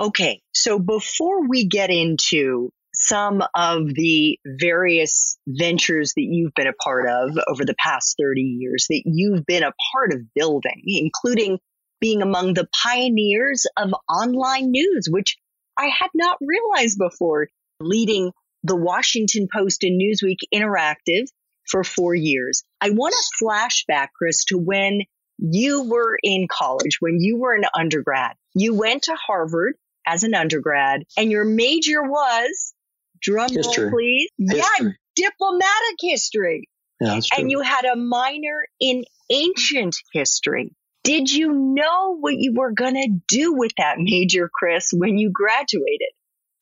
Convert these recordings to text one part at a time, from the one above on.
Okay, so before we get into some of the various ventures that you've been a part of over the past 30 years that you've been a part of building, including being among the pioneers of online news, which I had not realized before, leading the Washington Post and Newsweek Interactive for four years. I want to flashback, Chris, to when you were in college, when you were an undergrad. You went to Harvard as an undergrad, and your major was drum history. roll, please. History. Yeah, diplomatic history. Yeah. And you had a minor in ancient history. Did you know what you were going to do with that major, Chris, when you graduated?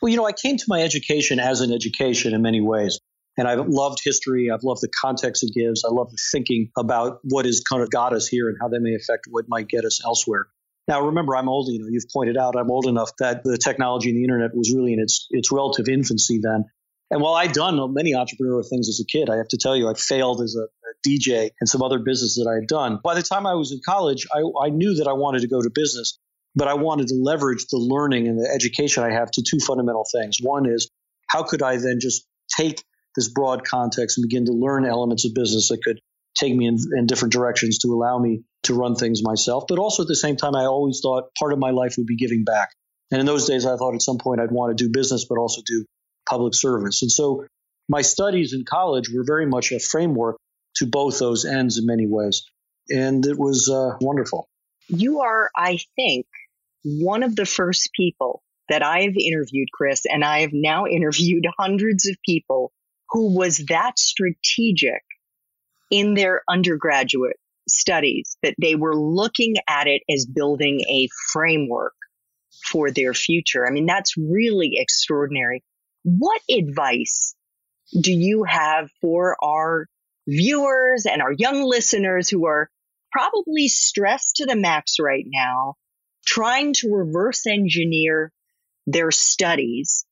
Well, you know, I came to my education as an education in many ways. And I've loved history. I've loved the context it gives. I love the thinking about what has kind of got us here and how that may affect what might get us elsewhere. Now, remember, I'm old. You know, you've pointed out I'm old enough that the technology and the internet was really in its its relative infancy then. And while I'd done many entrepreneurial things as a kid, I have to tell you, I failed as a, a DJ and some other business that I had done. By the time I was in college, I, I knew that I wanted to go to business, but I wanted to leverage the learning and the education I have to two fundamental things. One is how could I then just take this broad context and begin to learn elements of business that could take me in, in different directions to allow me to run things myself. But also at the same time, I always thought part of my life would be giving back. And in those days, I thought at some point I'd want to do business, but also do public service. And so my studies in college were very much a framework to both those ends in many ways. And it was uh, wonderful. You are, I think, one of the first people that I have interviewed, Chris, and I have now interviewed hundreds of people who was that strategic in their undergraduate studies that they were looking at it as building a framework for their future. I mean, that's really extraordinary. What advice do you have for our viewers and our young listeners who are probably stressed to the max right now, trying to reverse engineer their studies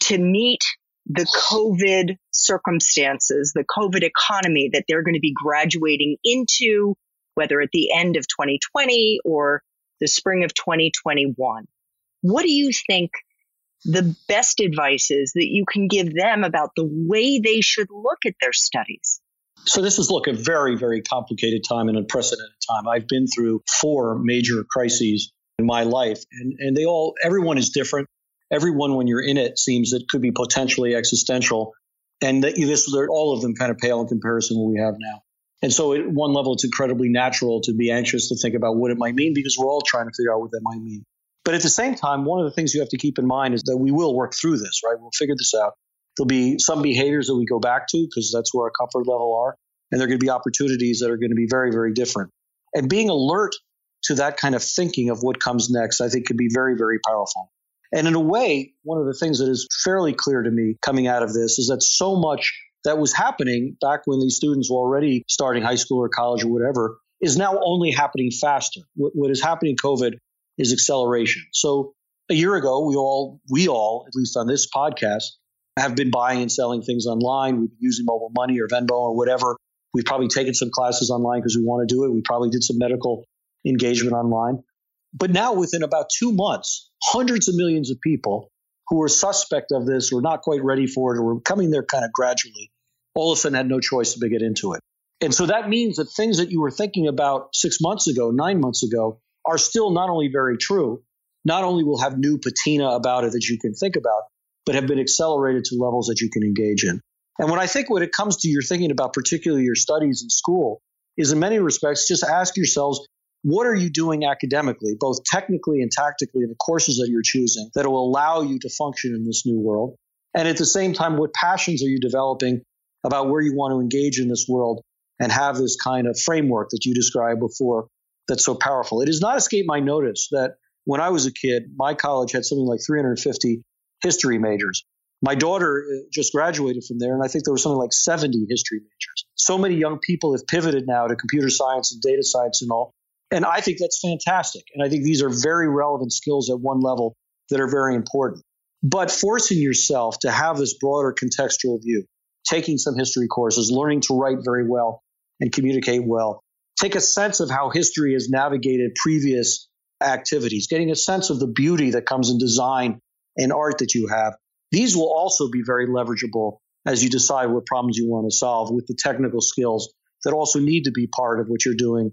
to meet the COVID circumstances, the COVID economy that they're going to be graduating into, whether at the end of 2020 or the spring of 2021. What do you think the best advice is that you can give them about the way they should look at their studies? So this is look a very very complicated time and unprecedented time. I've been through four major crises in my life and and they all everyone is different everyone when you're in it seems it could be potentially existential. And this, all of them kind of pale in comparison to what we have now. And so at one level, it's incredibly natural to be anxious to think about what it might mean because we're all trying to figure out what that might mean. But at the same time, one of the things you have to keep in mind is that we will work through this, right? We'll figure this out. There'll be some behaviors that we go back to because that's where our comfort level are. And there are going to be opportunities that are going to be very, very different. And being alert to that kind of thinking of what comes next, I think could be very, very powerful. And in a way, one of the things that is fairly clear to me coming out of this is that so much that was happening back when these students were already starting high school or college or whatever is now only happening faster. What, what is happening in COVID is acceleration. So a year ago, we all, we all, at least on this podcast, have been buying and selling things online. We've been using mobile money or Venmo or whatever. We've probably taken some classes online because we want to do it. We probably did some medical engagement online. But now, within about two months, hundreds of millions of people who were suspect of this or not quite ready for it or were coming there kind of gradually, all of a sudden had no choice but to get into it. And so that means that things that you were thinking about six months ago, nine months ago, are still not only very true, not only will have new patina about it that you can think about, but have been accelerated to levels that you can engage in. And when I think when it comes to your thinking about particularly your studies in school, is in many respects just ask yourselves, what are you doing academically, both technically and tactically in the courses that you're choosing that will allow you to function in this new world? And at the same time, what passions are you developing about where you want to engage in this world and have this kind of framework that you described before that's so powerful? It has not escaped my notice that when I was a kid, my college had something like 350 history majors. My daughter uh, just graduated from there, and I think there were something like 70 history majors. So many young people have pivoted now to computer science and data science and all. And I think that's fantastic. And I think these are very relevant skills at one level that are very important. But forcing yourself to have this broader contextual view, taking some history courses, learning to write very well and communicate well, take a sense of how history has navigated previous activities, getting a sense of the beauty that comes in design and art that you have. These will also be very leverageable as you decide what problems you want to solve with the technical skills that also need to be part of what you're doing,